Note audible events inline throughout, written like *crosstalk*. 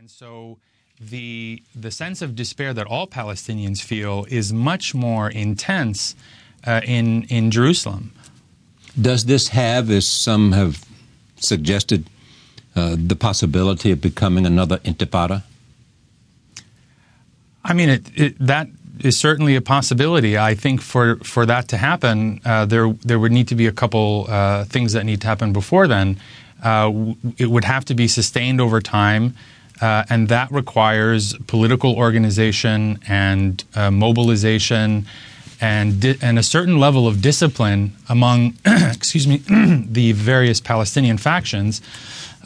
And so the the sense of despair that all Palestinians feel is much more intense uh, in in Jerusalem. Does this have, as some have suggested, uh, the possibility of becoming another intifada? I mean, it, it, that is certainly a possibility. I think for for that to happen, uh, there there would need to be a couple uh, things that need to happen before then. Uh, it would have to be sustained over time. Uh, and that requires political organization and uh, mobilization and di- and a certain level of discipline among *clears throat* excuse me *clears throat* the various Palestinian factions.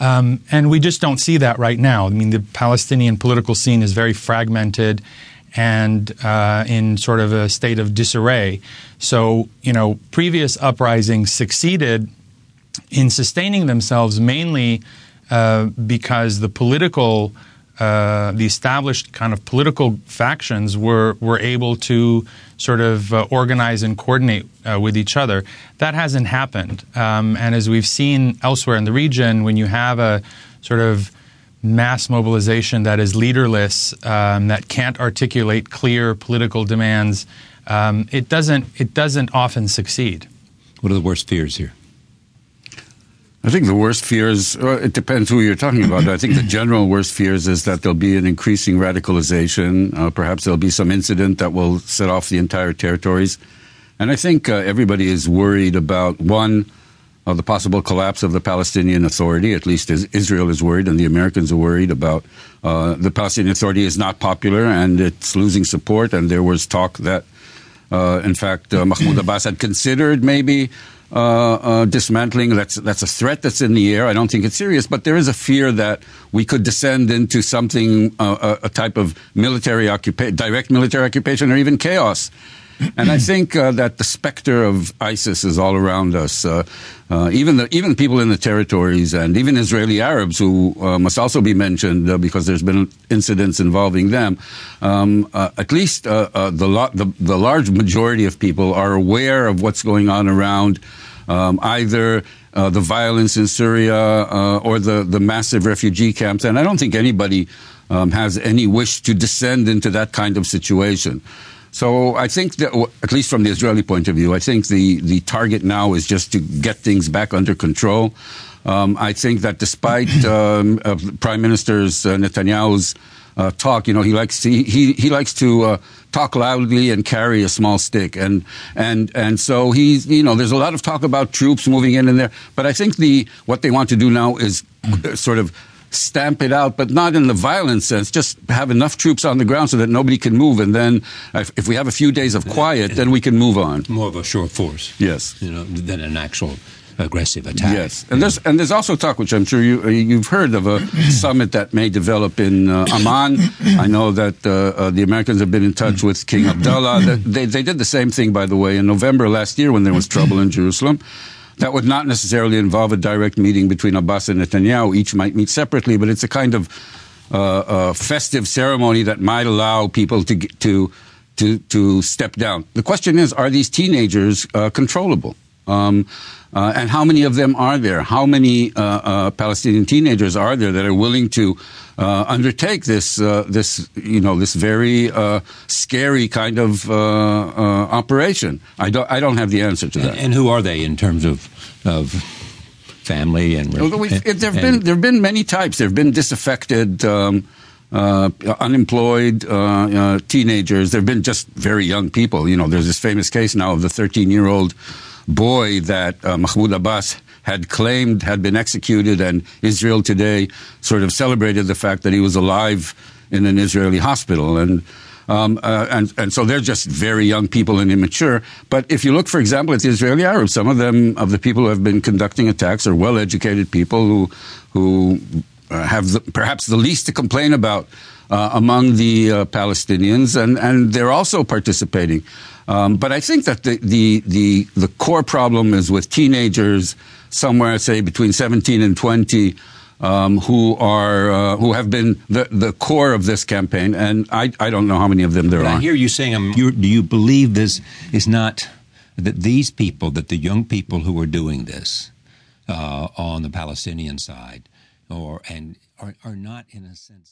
Um, and we just don't see that right now. I mean, the Palestinian political scene is very fragmented and uh, in sort of a state of disarray. So, you know, previous uprisings succeeded in sustaining themselves mainly uh, because the political, uh, the established kind of political factions were were able to sort of uh, organize and coordinate uh, with each other. That hasn't happened, um, and as we've seen elsewhere in the region, when you have a sort of mass mobilization that is leaderless, um, that can't articulate clear political demands, um, it doesn't it doesn't often succeed. What are the worst fears here? I think the worst fears, well, it depends who you're talking about. I think the general worst fears is that there'll be an increasing radicalization. Uh, perhaps there'll be some incident that will set off the entire territories. And I think uh, everybody is worried about one, uh, the possible collapse of the Palestinian Authority. At least Israel is worried, and the Americans are worried about uh, the Palestinian Authority is not popular and it's losing support. And there was talk that, uh, in fact, uh, Mahmoud Abbas had considered maybe dismantling. That's that's a threat that's in the air. I don't think it's serious, but there is a fear that we could descend into something, uh, a, a, type of military occupation, direct military occupation, or even chaos. And I think uh, that the specter of ISIS is all around us. Uh, uh, even the even people in the territories, and even Israeli Arabs, who must also be mentioned because there's been incidents involving them. Um, at least the, the the large majority of people are aware of what's going on around um, either uh, the violence in Syria uh, or the, the massive refugee camps. And I don't think anybody um, has any wish to descend into that kind of situation. So I think that, at least from the Israeli point of view, I think the, the target now is just to get things back under control. Um, I think that despite *clears throat* um, Prime Minister's uh, Netanyahu's uh, talk. You know, he likes to, he he likes to uh, talk loudly and carry a small stick, and and and so he's you know, there's a lot of talk about troops moving in and there, but I think the what they want to do now is sort of stamp it out, but not in the violent sense. Just have enough troops on the ground so that nobody can move, and then if, if we have a few days of quiet, then we can move on. More of a short force, yes, you know, than an actual aggressive attack. Yes, and there's and there's also talk, which I'm sure you uh, you've heard of a *coughs* summit that may develop in uh, Amman. I know that uh, uh, the Americans have been in touch with King Abdullah. They they did the same thing, by the way, in November last year when there was trouble in Jerusalem. That would not necessarily involve a direct meeting between Abbas and Netanyahu. Each might meet separately, but it's a kind of uh, festive ceremony that might allow people to to to to step down. The question is, are these teenagers uh, controllable? Um, uh, and how many of them are there? How many uh, uh, Palestinian teenagers are there that are willing to uh, undertake this, uh, this, you know, this very uh, scary kind of operation? I don't, I don't have the answer to that. And, and who are they in terms of, of family and? Well, there have been there have been many types. There have been disaffected. Um, uh, unemployed uh, uh, teenagers. There have been just very young people. You know, there's this famous case now of the 13 year old boy that uh, Mahmoud Abbas had claimed had been executed, and Israel today sort of celebrated the fact that he was alive in an Israeli hospital. And um, uh, and and so they're just very young people and immature. But if you look, for example, at the Israeli Arabs, some of them of the people who have been conducting attacks are well-educated people who who uh, have the, perhaps the least to complain about uh, among the uh, Palestinians, and and they're also participating. Um, but I think that the, the, the, the, core problem is with teenagers somewhere, say, between 17 and 20, um, who are uh, who have been the, the core of this campaign, and I, I don't know how many of them there are. I hear you saying, um, you, do you believe this is not that these people, that the young people who are doing this uh, on the Palestinian side, or and are, are not in a sense